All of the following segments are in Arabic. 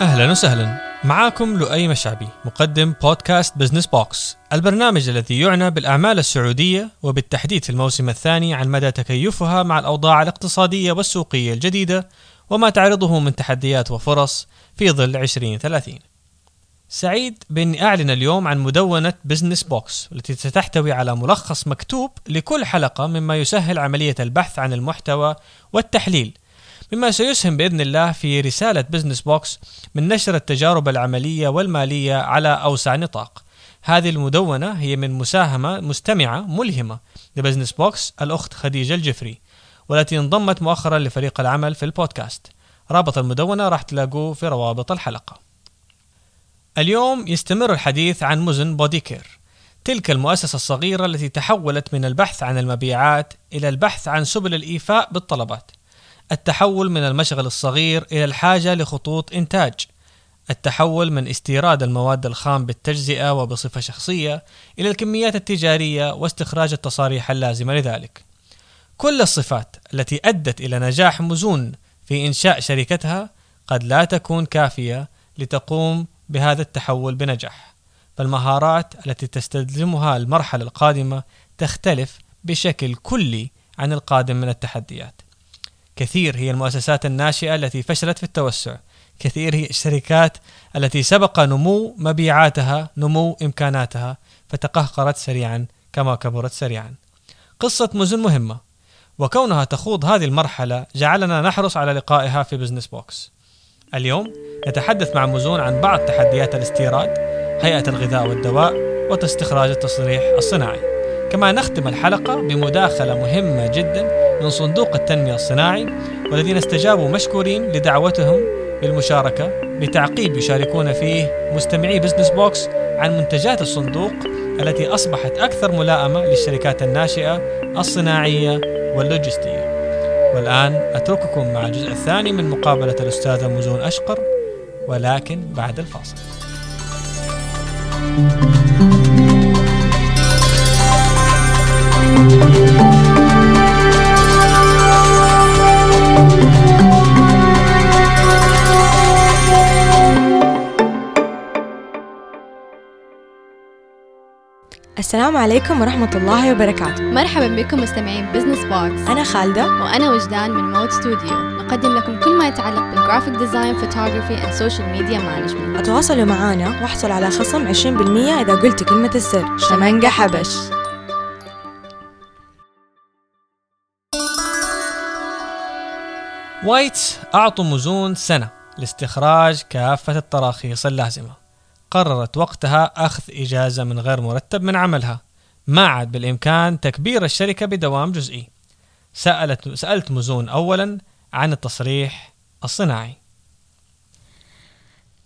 أهلا وسهلا. معاكم لؤي مشعبي مقدم بودكاست بزنس بوكس البرنامج الذي يعنى بالأعمال السعودية وبالتحديد في الموسم الثاني عن مدى تكيفها مع الأوضاع الاقتصادية والسوقية الجديدة وما تعرضه من تحديات وفرص في ظل 2030 سعيد بأني أعلن اليوم عن مدونة بزنس بوكس التي ستحتوي على ملخص مكتوب لكل حلقة مما يسهل عملية البحث عن المحتوى والتحليل. مما سيسهم بإذن الله في رسالة بزنس بوكس من نشر التجارب العملية والمالية على أوسع نطاق. هذه المدونة هي من مساهمة مستمعة ملهمة لبزنس بوكس الأخت خديجة الجفري والتي انضمت مؤخرا لفريق العمل في البودكاست. رابط المدونة راح تلاقوه في روابط الحلقة. اليوم يستمر الحديث عن مزن بودي كير تلك المؤسسة الصغيرة التي تحولت من البحث عن المبيعات إلى البحث عن سبل الإيفاء بالطلبات التحول من المشغل الصغير إلى الحاجة لخطوط إنتاج التحول من استيراد المواد الخام بالتجزئة وبصفة شخصية إلى الكميات التجارية واستخراج التصاريح اللازمة لذلك. كل الصفات التي أدت إلى نجاح مزون في إنشاء شركتها قد لا تكون كافية لتقوم بهذا التحول بنجاح. فالمهارات التي تستلزمها المرحلة القادمة تختلف بشكل كلي عن القادم من التحديات. كثير هي المؤسسات الناشئة التي فشلت في التوسع. كثير هي الشركات التي سبق نمو مبيعاتها نمو إمكاناتها فتقهقرت سريعا كما كبرت سريعا. قصة مزن مهمة وكونها تخوض هذه المرحلة جعلنا نحرص على لقائها في بزنس بوكس اليوم نتحدث مع مزون عن بعض تحديات الاستيراد هيئة الغذاء والدواء واستخراج التصريح الصناعي. كما نختم الحلقة بمداخلة مهمة جدا من صندوق التنمية الصناعي والذين استجابوا مشكورين لدعوتهم بالمشاركة بتعقيب يشاركون فيه مستمعي بزنس بوكس عن منتجات الصندوق التي أصبحت أكثر ملائمة للشركات الناشئة الصناعية واللوجستية. والآن أترككم مع الجزء الثاني من مقابلة الأستاذة مزون أشقر ولكن بعد الفاصل. السلام عليكم ورحمة الله وبركاته. مرحبا بكم مستمعين بزنس بوكس أنا خالدة. وأنا وجدان من مود ستوديو نقدم لكم كل ما يتعلق بال graphic design photography and social media management اتواصلوا معنا واحصلوا على خصم 20% إذا قلت كلمة السر. شمنقة حبش. وايت أعطوا مزون سنة. لاستخراج كافة التراخيص اللازمة. قررت وقتها أخذ إجازة من غير مرتب من عملها. ما عاد بالإمكان تكبير الشركة بدوام جزئي. سألت سألت مزون أولا عن التصريح الصناعي.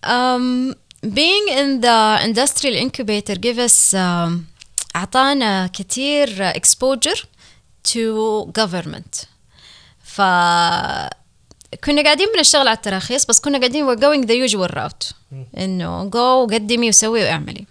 Um, being in the industrial incubator give us um, أعطانا كتير exposure to government. كنا قاعدين بنشتغل على التراخيص بس كنا قاعدين we're going the usual route. إنه go وقدمي وسوي واعملي.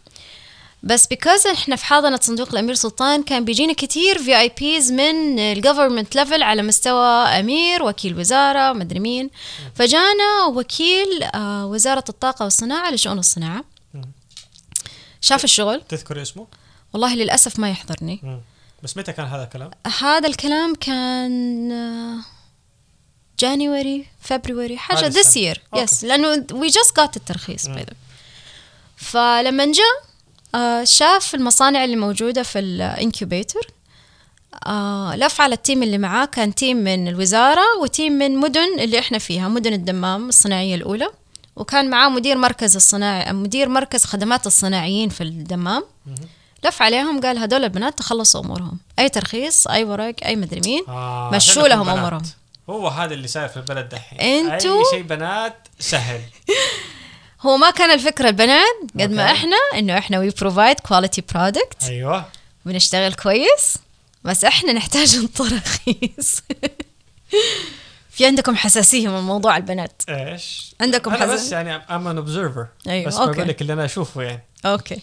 بس because إحنا في حاضنة صندوق الأمير سلطان كان بيجينا كتير VIPs من ال government level على مستوى أمير وكيل وزارة مدري مين. فجانا وكيل آه، وزارة الطاقة والصناعة لشؤون الصناعة. شاف الشغل؟ تذكر اسمه؟ والله للأسف ما يحضرني. بس متى كان هذا الكلام؟ هذا الكلام كان January فبراير حاجة this. year. Yes لأنه we just got الترخيص way. فلما جاء آه، شاف المصانع اللي موجودة في ال incubator آه لف على ال team اللي معاه كان team من الوزارة وتيم من مدن اللي إحنا فيها مدن الدمام الصناعية الأولى وكان معاه مدير مركز الصناعي مدير مركز خدمات الصناعيين في الدمام لف عليهم قال هدول البنات تخلصوا أمورهم أي ترخيص أي ورق أي مدري مين آه مشوا لهم. أمورهم هو هذا اللي صاير في البلد دحين. انتوا- أي شيء بنات سهل. هو ما كان الفكرة البنات قد ما. إحنا إنه إحنا we provide quality product أيوه. بنشتغل كويس بس إحنا نحتاج التراخيص في عندكم حساسية من موضوع البنات؟ إيش؟ عندكم أنا حزن؟ بس يعني I'm an observer أيوة، بس. بقول لك اللي أنا أشوفه يعني. okay.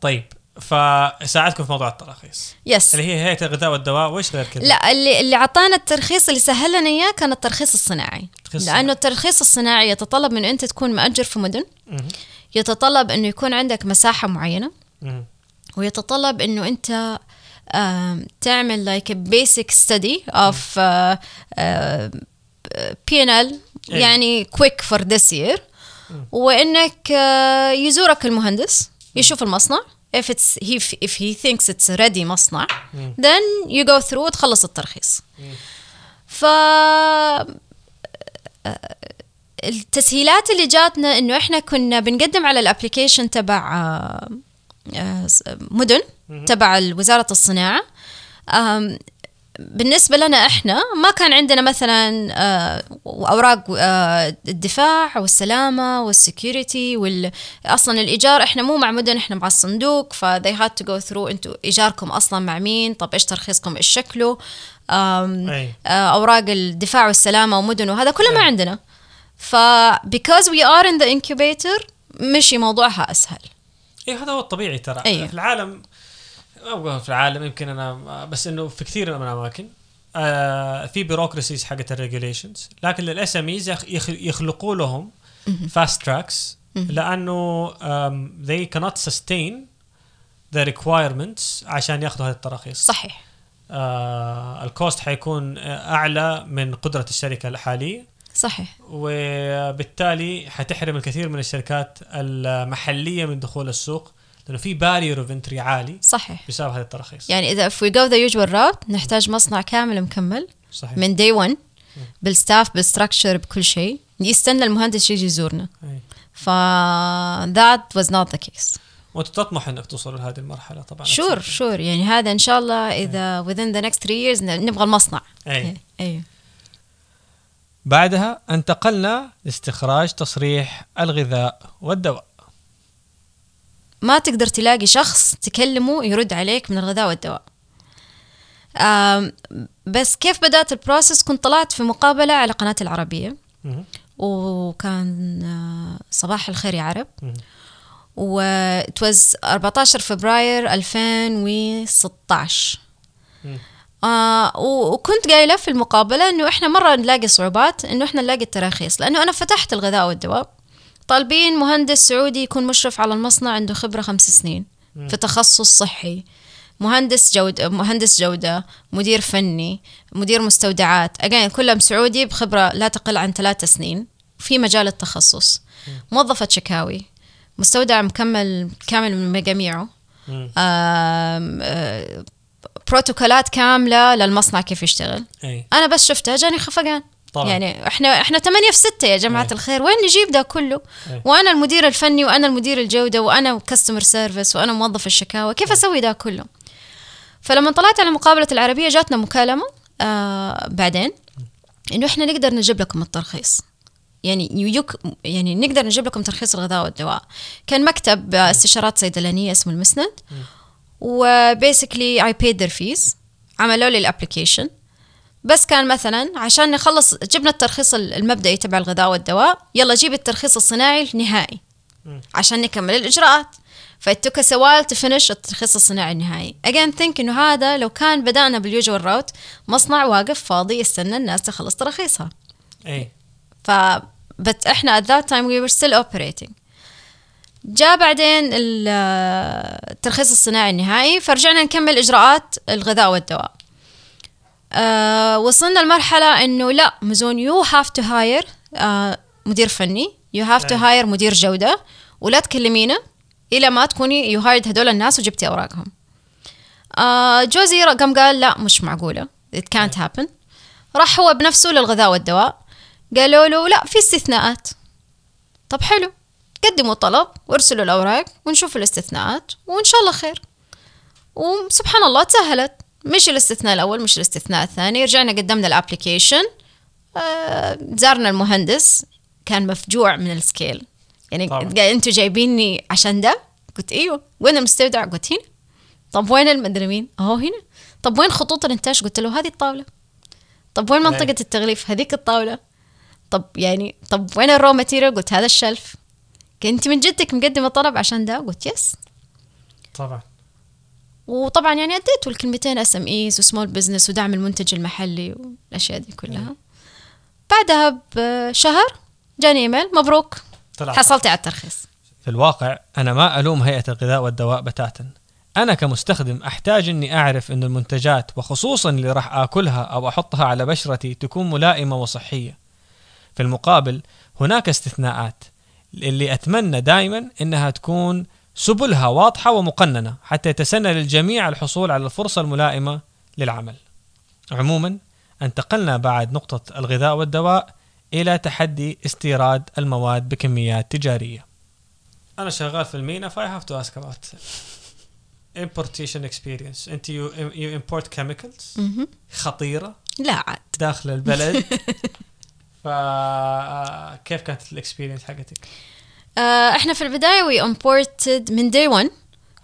طيب. فساعدكم في موضوع التراخيص. yes اللي هي هيئة الغذاء والدواء وإيش غير كذا؟ لا اللي اللي أعطانا الترخيص اللي سهل لنا إياه كان الترخيص الصناعي. الترخيص لأنه الترخيص الصناعي يتطلب من أنت تكون مأجر في مدن. يتطلب إنه يكون عندك مساحة معينة. ويتطلب إنه أنت تعمل like a basic study of uh, uh, P&L إيه. يعني quick for this year. وإنك آه، يزورك المهندس يشوف المصنع. If it's he if he thinks it's ready مصنع then you go through وتخلص الترخيص. ف التسهيلات اللي جاتنا إنه إحنا كنا بنقدم على الابلكيشن تبع آه، آه، مدن تبع وزارة الصناعة. آم، بالنسبة لنا إحنا ما كان عندنا مثلا آه، أوراق آه، الدفاع والسلامة والسكيورتي وال أصلا الإيجار إحنا مو مع مدن إحنا مع الصندوق ف they had to go through أنتوا إيجاركم أصلا مع مين طب إيش ترخيصكم إيش شكله. آه، أوراق الدفاع والسلامة ومدن وهذا كله ما. عندنا ف because we are in the incubator مشي موضوعها أسهل إيه هذا هو الطبيعي ترى أيوه. في العالم ما أقول في العالم يمكن أنا بس إنه في كثير من الأماكن. آه في bureaucracies حقت ال regulations لكن لل SMEs يخلقوا لهم fast tracks لأنه um, they cannot sustain the requirements عشان يأخذوا هذه التراخيص. صحيح. آه ال cost حيكون أعلى من قدرة الشركة الحالية. صحيح. وبالتالي حتحرم الكثير من الشركات المحلية من دخول السوق. لأنه في barrier of entry عالي صحيح. بسبب هذه التراخيص يعني إذا if we go the usual route نحتاج مصنع كامل مكمل صحيح. من day one بال staff بال structure بكل شيء. يستنى المهندس يجي يزورنا. أي. ف that was not the case. وأنت تطمح إنك توصل لهذه المرحلة طبعا. شور شور يعني هذا إن شاء الله إذا within the next three years ن- نبغى المصنع. أي. أيوه بعدها أنتقلنا لاستخراج تصريح الغذاء والدواء. ما تقدر تلاقي شخص تكلمه يرد عليك من الغذاء والدواء بس كيف بدأت البروسيس كنت طلعت في مقابلة على قناة العربية. وكان آه، صباح الخير يا عرب. و it was 14 فبراير 2016 مم. آه وكنت قايلة في المقابلة إنه إحنا مرة نلاقي صعوبات إنه إحنا نلاقي التراخيص لأنه أنا فتحت الغذاء والدواء طالبين مهندس سعودي يكون مشرف على المصنع عنده خبرة خمس سنين في تخصص صحي. مهندس جودة مهندس جودة مدير فني مدير مستودعات. أجين كلهم سعودي بخبرة لا تقل عن ثلاث سنين في مجال التخصص. موظفة شكاوي. مستودع مكمل كامل من جميعه. آه، بروتوكولات كاملة للمصنع كيف يشتغل. أي. أنا بس شفتها جاني خفقان. طبعا. يعني إحنا إحنا ثمانية في ستة يا جماعة أي. الخير. وين نجيب ده كله؟ أي. وأنا المدير الفني وأنا المدير الجودة وأنا كاستمر سيرفيس وأنا موظف الشكاوى. كيف أسوي ده كله؟ فلما طلعت على مقابلة العربية جاتنا مكالمة آه بعدين إنه إحنا نقدر نجيب لكم الترخيص. يعني يك يعني نقدر نجيب لكم ترخيص الغذاء والدواء. كان مكتب آه، استشارات صيدلانية اسمه المسند. و basically I paid their fees. عملوا لي ال application بس كان مثلا عشان نخلص جبنا الترخيص المبدئي تبع الغذاء والدواء يلا جيب الترخيص الصناعي النهائي عشان نكمل الإجراءات. فاتوك سوال تفنش الترخيص الصناعي النهائي. Again think إنه هذا لو كان بدأنا بال usual route مصنع واقف فاضي يستنى الناس تخلص تراخيصها إي. ف but إحنا at that time we were still operating. جاء بعدين ال- الترخيص الصناعي النهائي فرجعنا نكمل إجراءات الغذاء والدواء. آه وصلنا لمرحلة إنه لا مزون you have to hire مدير فني you have to. hire مدير جودة ولا تكلمينا إلى ما تكوني you hired هدول الناس وجبتي أوراقهم. آه جوزي قام قال لا مش معقولة it can't happen. راح هو بنفسه للغذاء والدواء قالوا له لا في استثناءات. طب حلو قدموا طلب وارسلوا الأوراق ونشوف الاستثناءات وإن شاء الله خير. وسبحان الله تسهلت. مش الاستثناء الأول مش الاستثناء الثاني. رجعنا قدمنا ال application آه زارنا المهندس. كان مفجوع من ال scale. يعني. قال أنتوا جايبيني عشان ده؟ قلت إيوه. وين المستودع قلت هنا. طب وين المدري مين. أهو هنا. طب وين خطوط الإنتاج؟ قلت له هذه الطاولة. طب وين منطقة أي. التغليف؟ هذيك الطاولة. طب يعني طب وين ال raw material قلت هذا ال shelf. كنت من جدك مقدمة طلب عشان ده؟ قلت yes طبعا. وطبعا يعني اديته الكلمتين SMEs و small business ودعم المنتج المحلي والأشياء دي كلها. بعدها بشهر جاني إيميل مبروك. طلع حصلتي على الترخيص. في الواقع أنا ما ألوم هيئة الغذاء والدواء بتاتا. أنا كمستخدم أحتاج أني أعرف أن المنتجات وخصوصا اللي راح آكلها أو أحطها على بشرتي تكون ملائمة وصحية. في المقابل هناك استثناءات اللي أتمنى دائما أنها تكون سبلها واضحة ومقننة حتى يتسنى للجميع الحصول على الفرصة الملائمة للعمل. عموما انتقلنا بعد نقطة الغذاء والدواء إلى تحدي استيراد المواد بكميات تجارية. أنا شغال في المينا ف I have to ask about importation experience. أنت you you import chemicals مهم. خطيرة؟ لا عاد. داخل البلد؟ فكيف كانت ال experience حقتك؟ آه، إحنا في البداية we imported من day one.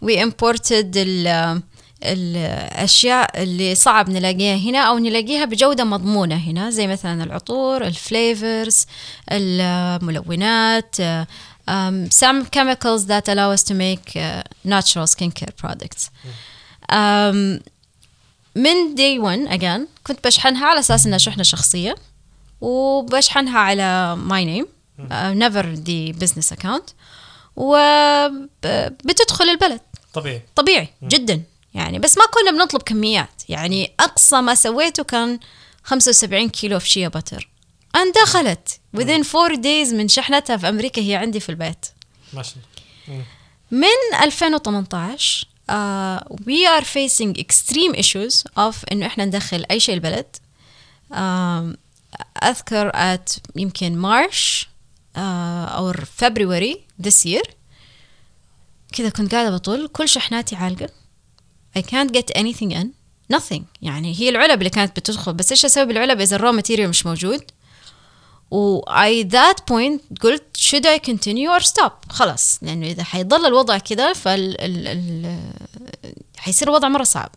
We imported ال الأشياء اللي صعب نلاقيها هنا أو نلاقيها بجودة مضمونة هنا زي مثلا العطور ال flavors الملونات uh, um, some chemicals that allow us to make uh, natural skincare products. um, من day one again كنت بشحنها على أساس إنها شحنة شخصية وبشحنها على my name. Uh, never the business account. وبتدخل البلد. طبيعي. طبيعي جدا. يعني بس ما كنا بنطلب كميات. يعني أقصى ما سويته كان 75 كيلو في شيا باتر أن دخلت. Within 4 days من شحنتها في أمريكا هي عندي في البيت. ما شاء الله. من 2018 uh, we are facing extreme issues of إنه إحنا ندخل أي شيء البلد. Um, أذكر at يمكن مارش uh, أو فبراير this year. كذا كنت قاعدة بطل كل شحناتي عالقة. I can't get anything in. Nothing. يعني هي العلب اللي كانت بتدخل. بس إيش أسوي بالعلب إذا ال raw material مش موجود؟ و at that point قلت should I continue or stop خلاص. لأنه إذا حيضل الوضع كذا فال ال ال حيصير الوضع مرة صعب.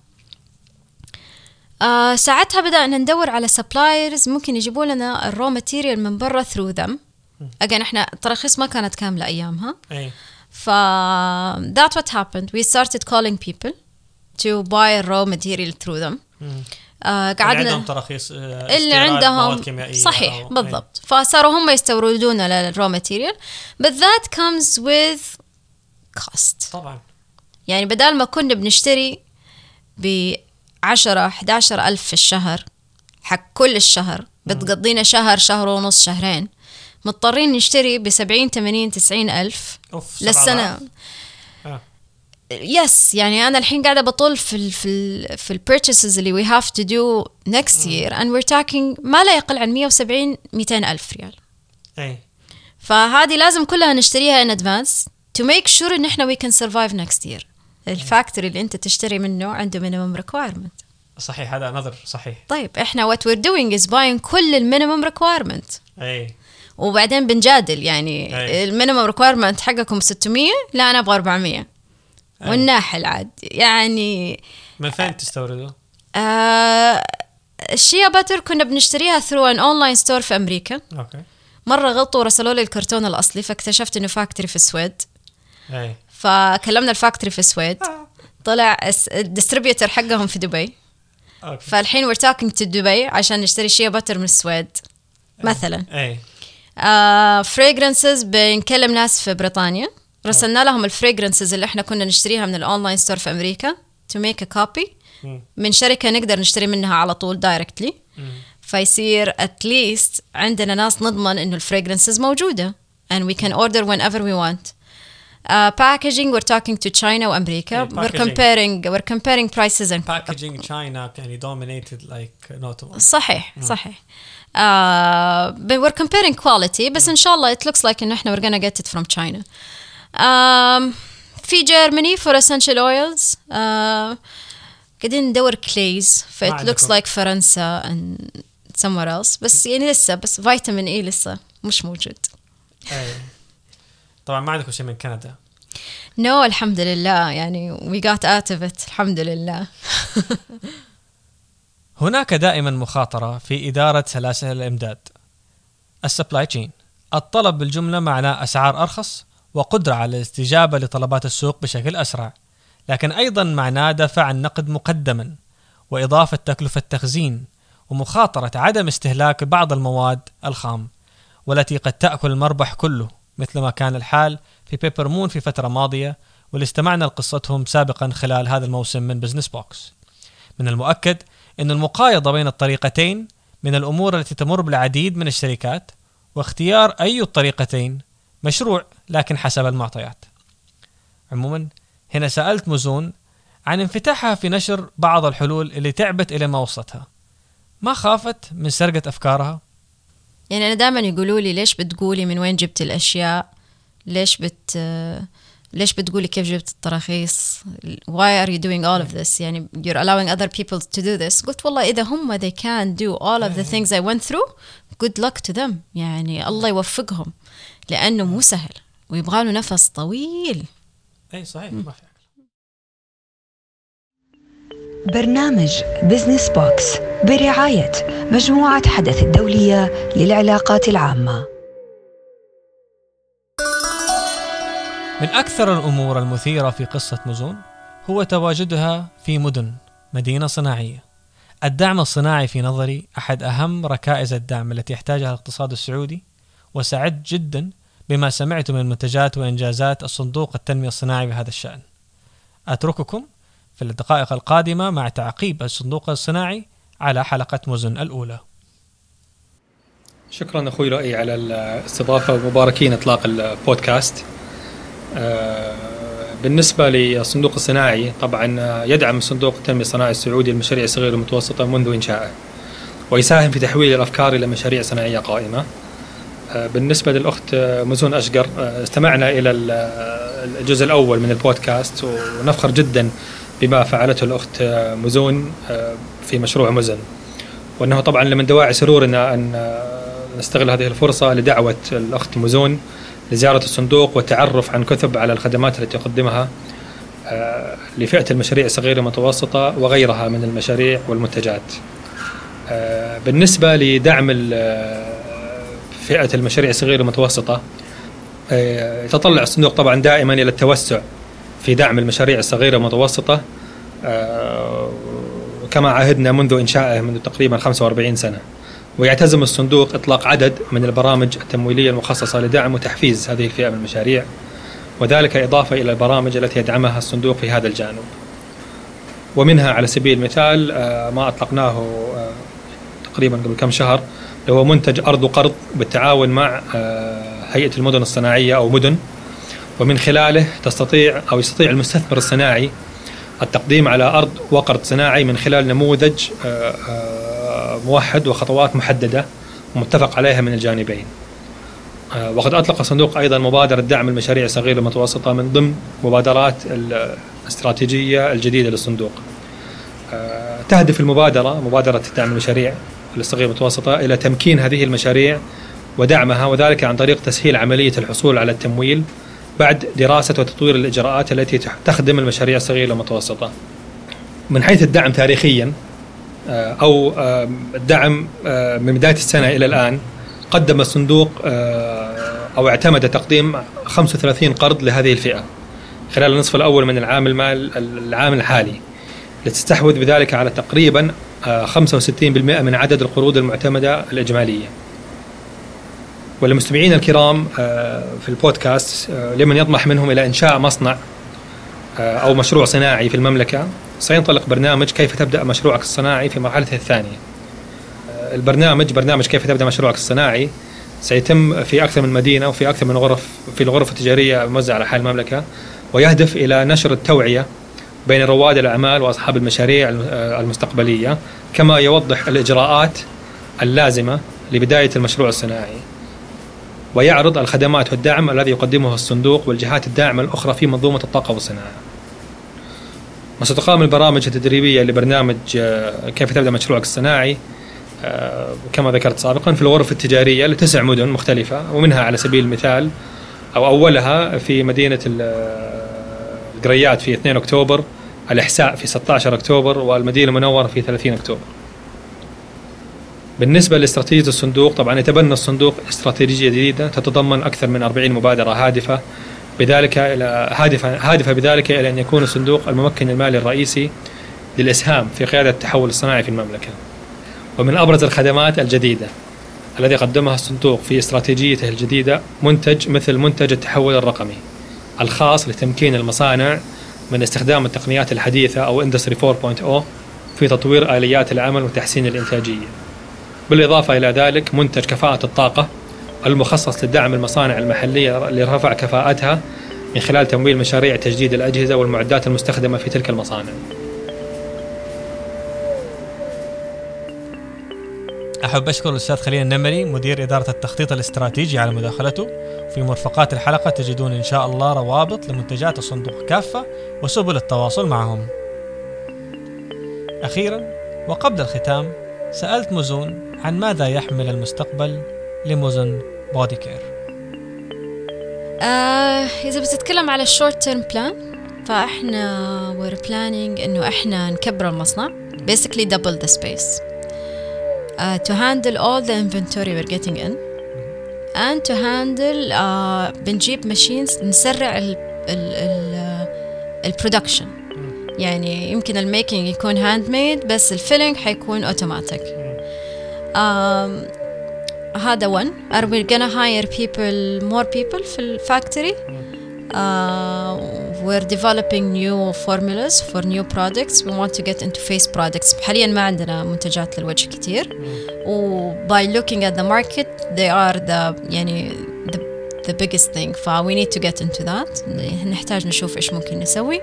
آه ساعتها بدأنا ندور على suppliers ممكن يجيبوا لنا ال raw material من برا through them. Again إحنا التراخيص ما كانت كاملة أيامها اي ف that's what happened. We started calling people to buy raw material through them. آه اللي عندهم قعدنا تراخيص آه، اللي استيراد مواد عندهم صحيح أو- بالضبط. فصاروا هم يستوردون ال raw material but that comes with cost. طبعا. يعني بدال ما كنا بنشتري ب 10 11 ألف في الشهر حق كل الشهر بتقضينا شهر شهر ونص شهرين. مضطرين نشتري ب 70 80 90 ألف أوف سبعة للسنة. آلاف. آه. yes يعني أنا الحين قاعدة بطول في ال في ال في ال purchases اللي we have to do next year and we're talking ما لا يقل عن 170 200 ألف ريال. اي فهذه لازم كلها نشتريها in advance to make sure إن إحنا we can survive next year ال factory اللي أنت تشتري منه عنده minimum requirement صحيح هذا نظر صحيح. طيب إحنا what we're doing is buying كل ال minimum requirement اي وبعدين بنجادل يعني أي. ال minimum requirement حقكم 600 لا أنا أبغى 400 والناحل عاد يعني من فين تستوردوا؟ آه ال shea butter كنا بنشتريها through an online store في أمريكا. okay. مرة غلطوا ورسلوا لي الكرتون الأصلي فاكتشفت إنه factory في السويد. أي. فكلمنا ال factory في السويد. طلع ال distributor حقهم في دبي. okay. فالحين we're talking to دبي عشان نشتري shea butter من السويد مثلا. أي. fragrances بنكلم ناس في بريطانيا رسلنا لهم ال fragrances اللي إحنا كنا نشتريها من ال online store في أمريكا to make a copy مم. من شركة نقدر نشتري منها على طول directly. فيصير at least عندنا ناس نضمن إنه ال fragrances موجودة and we can order whenever we want Uh, packaging we're talking to China وامريكا Yeah, we're packaging. comparing we're comparing prices and باكجينج تشاينا يعني dominated like not. صحيح صحيح uh, but we're comparing quality بس ان شاء الله it looks like إنه إحنا we're gonna get it from China. Um, في جيرماني for essential oils uh, قاعدين ندور كليز ف it looks like فرنسا and somewhere else. بس يعني لسه بس فيتامين اي لسه مش موجود. طبعا ما عندكم شيء من كندا. no no, الحمد لله. يعني we got out of it الحمد لله. هناك دائما مخاطرة في إدارة سلاسل الإمداد. ال supply chain. الطلب بالجملة معناه أسعار أرخص وقدرة على الاستجابة لطلبات السوق بشكل أسرع. لكن أيضا معناه دفع النقد مقدما وإضافة تكلفة تخزين ومخاطرة عدم استهلاك بعض المواد الخام والتي قد تأكل المربح كله مثل ما كان الحال في بيبر مون في فترة ماضية واللي استمعنا لقصتهم سابقا خلال هذا الموسم من بزنس بوكس من المؤكد أن المقايضة بين الطريقتين من الأمور التي تمر بالعديد من الشركات واختيار أي الطريقتين مشروع لكن حسب المعطيات. عموما هنا سألت مزون عن انفتاحها في نشر بعض الحلول اللي تعبت إلى ما وصلتها ما خافت من سرقة أفكارها؟ يعني أنا دائما يقولوا لي ليش بتقولي من وين جبت الأشياء؟ ليش بت ليش بتقولي كيف جبت التراخيص؟ Why are you doing all of this? يعني you're allowing other people to do this. قلت والله إذا هم they can do all of the things I went through good luck to them. يعني الله يوفقهم. لأنه مو سهل. ويبغى له نفس طويل. أي صحيح ما في برنامج بزنس بوكس برعاية مجموعة حدث الدولية للعلاقات العامة. من أكثر الأمور المثيرة في قصة مزون هو تواجدها في مدن مدينة صناعية. الدعم الصناعي في نظري أحد أهم ركائز الدعم التي يحتاجها الاقتصاد السعودي وسعدت جدا بما سمعت من منتجات وإنجازات الصندوق التنمية الصناعي بهذا الشأن. أترككم في الدقائق القادمة مع تعقيب الصندوق الصناعي على حلقة مزن الأولى. شكرا أخوي لؤي على الاستضافة ومباركين إطلاق البودكاست. آه، بالنسبة للصندوق الصناعي طبعا يدعم صندوق التنمية الصناعي السعودي المشاريع الصغيره والمتوسطه منذ إنشائه. ويساهم في تحويل الأفكار إلى مشاريع صناعية قائمة. آه، بالنسبة للأخت مزون أشقر آه، استمعنا إلى الجزء الأول من البودكاست ونفخر جدا بما فعلته الأخت مزون في مشروع مزن. وأنه طبعا من دواعي سرورنا أن نستغل هذه الفرصة لدعوة الأخت مزون لزيارة الصندوق والتعرف عن كثب على الخدمات التي يقدمها آه، لفئة المشاريع الصغيرة والمتوسطة وغيرها من المشاريع والمنتجات. آه، بالنسبة لدعم آه، فئة المشاريع الصغيرة والمتوسطة يتطلع الصندوق طبعا دائما إلى التوسع في دعم المشاريع الصغيرة والمتوسطة كما عهدنا منذ إنشائه منذ تقريبا 45 سنة. ويعتزم الصندوق إطلاق عدد من البرامج التمويلية المخصصة لدعم وتحفيز هذه الفئة من المشاريع وذلك إضافة إلى البرامج التي يدعمها الصندوق في هذا الجانب. ومنها على سبيل المثال آه، ما أطلقناه آه، تقريبا قبل كم شهر هو منتج أرض وقرض بالتعاون مع آه، هيئة المدن الصناعية أو مدن. ومن خلاله تستطيع أو يستطيع المستثمر الصناعي التقديم على أرض وقرض صناعي من خلال نموذج موحد وخطوات محددة ومتفق عليها من الجانبين. آه، وقد أطلق الصندوق أيضا مبادرة دعم المشاريع الصغيرة والمتوسطة من ضمن مبادرات الاستراتيجية الجديدة للصندوق. آه، تهدف المبادرة مبادرة دعم المشاريع الصغيرة والمتوسطة إلى تمكين هذه المشاريع ودعمها وذلك عن طريق تسهيل عملية الحصول على التمويل بعد دراسة وتطوير الإجراءات التي تخدم المشاريع الصغيرة والمتوسطة من حيث الدعم تاريخيا أو آه، الدعم آه، من بداية السنة إلى الآن قدم الصندوق أو اعتمد تقديم 35 قرض لهذه الفئة خلال النصف الأول من العام المال العام الحالي لتستحوذ بذلك على تقريبا 65% من عدد القروض المعتمدة الإجمالية. وللمستمعين الكرام في البودكاست لمن يطمح منهم إلى إنشاء مصنع أو مشروع صناعي في المملكة. سينطلق برنامج كيف تبدأ مشروعك الصناعي في مرحلته الثانية. آه، البرنامج برنامج كيف تبدأ مشروعك الصناعي سيتم في أكثر من مدينة وفي أكثر من غرف في الغرف التجارية الموزعة على حال المملكة ويهدف إلى نشر التوعية بين رواد الأعمال وأصحاب المشاريع آه، المستقبلية كما يوضح الإجراءات اللازمة لبداية المشروع الصناعي. ويعرض الخدمات والدعم الذي يقدمه الصندوق والجهات الداعمة الأخرى في منظومة الطاقة والصناعة. وستقام البرامج التدريبية لبرنامج آه، كيف تبدأ مشروعك الصناعي؟ آه، كما ذكرت سابقا في الغرف التجارية لتسع مدن مختلفة ومنها على سبيل المثال أو أولها في مدينة آه، القريات في 2 أكتوبر الإحساء في 16 أكتوبر والمدينة المنورة في 30 أكتوبر. بالنسبة لاستراتيجية الصندوق طبعا يتبنى الصندوق استراتيجية جديدة تتضمن أكثر من 40 مبادرة هادفة بذلك إلى هادفة هادفة بذلك إلى أن يكون الصندوق الممكن المالي الرئيسي للإسهام في قيادة التحول الصناعي في المملكة. ومن أبرز الخدمات الجديدة الذي قدمها الصندوق في استراتيجيته الجديدة منتج مثل منتج التحول الرقمي الخاص لتمكين المصانع من استخدام التقنيات الحديثة أو Industry 4.0 في تطوير آليات العمل وتحسين الإنتاجية. بالإضافة إلى ذلك منتج كفاءة الطاقة المخصص لدعم المصانع المحلية لرفع كفاءتها من خلال تمويل مشاريع تجديد الأجهزة والمعدات المستخدمة في تلك المصانع. أحب أشكر الأستاذ خليل النمري مدير إدارة التخطيط الاستراتيجي على مداخلته. في مرفقات الحلقة تجدون إن شاء الله روابط لمنتجات الصندوق كافة وسبل التواصل معهم. أخيرا وقبل الختام سألت مزون عن ماذا يحمل المستقبل لمزن بودي كير آه إذا بتتكلم على ال short term plan فإحنا we're planning إنه إحنا نكبر المصنع basically double the space. uh, to handle all the inventory we're getting in and to handle uh, بنجيب machines نسرع ال ال ال ال production يعني يمكن ال making يكون handmade بس ال filling حيكون automatic um, هذا one are we gonna hire people more people في الفاكتوري uh, we're developing new formulas for new products we want to get into face products حاليا ما عندنا منتجات للوجه كتير و by looking at the market they are the يعني the, the biggest thing ف we need to get into that نحتاج نشوف ايش ممكن نسوي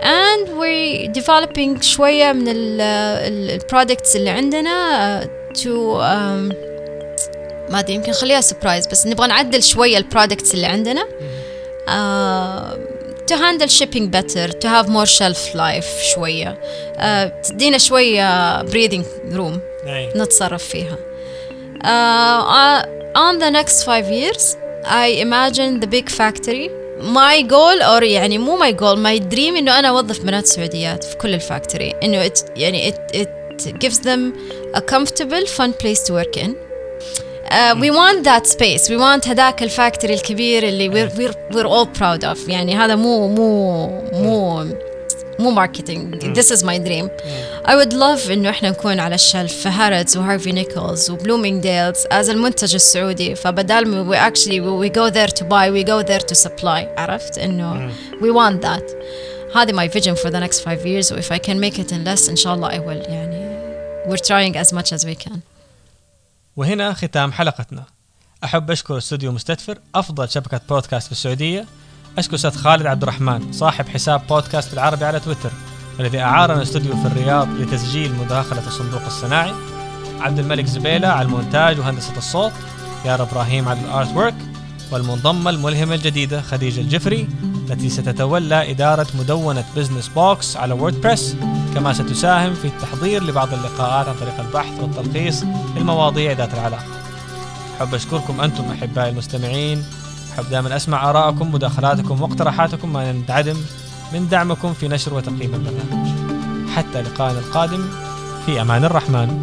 and we're developing شوية من ال products اللي عندنا Uh, to um, ما أدري يمكن خليها surprise بس نبغى نعدل شوية ال products اللي عندنا. to handle shipping better to have more shelf life شوية. Uh, تدينا شوية breathing room نتصرف فيها. Uh, on the next five years I imagine the big factory. My goal or يعني مو my goal my dream إنه أنا أوظف بنات سعوديات في كل ال factory. إنه يعني it, it gives them a comfortable fun place to work in uh, we want that space we want هذاك الفاكتوري الكبير اللي we're, we're, we're all proud of يعني هذا مو مو مو مو ماركتينج this is my dream I would love انه احنا نكون على الشلف في هارتز وهارفي نيكولز وبلومينج ديلز as المنتج السعودي فبدال ما we actually we go there to buy we go there to supply عرفت انه we want that هذه my vision for the next five years. و if I can make it in less ان شاء الله I will يعني we're trying as much as we can. وهنا ختام حلقتنا. أحب أشكر استوديو مستدفر أفضل شبكة بودكاست في السعودية. أشكر أستاذ خالد عبد الرحمن صاحب حساب بودكاست بالعربي على تويتر والذي أعارنا استوديو في الرياض لتسجيل مداخلة الصندوق الصناعي. عبد الملك زبيلة على المونتاج وهندسة الصوت. يار إبراهيم على ال artwork والمنضمة الملهمة الجديدة خديجة الجفري التي ستتولى إدارة مدونة بزنس بوكس على ووردبريس كما ستساهم في التحضير لبعض اللقاءات عن طريق البحث والتلخيص للمواضيع ذات العلاقة. أحب أشكركم أنتم أحبائي المستمعين. أحب دائما أسمع آراءكم مداخلاتكم واقتراحاتكم ما ننعدم من دعمكم في نشر وتقييم البرنامج. حتى لقائنا القادم في أمان الرحمن.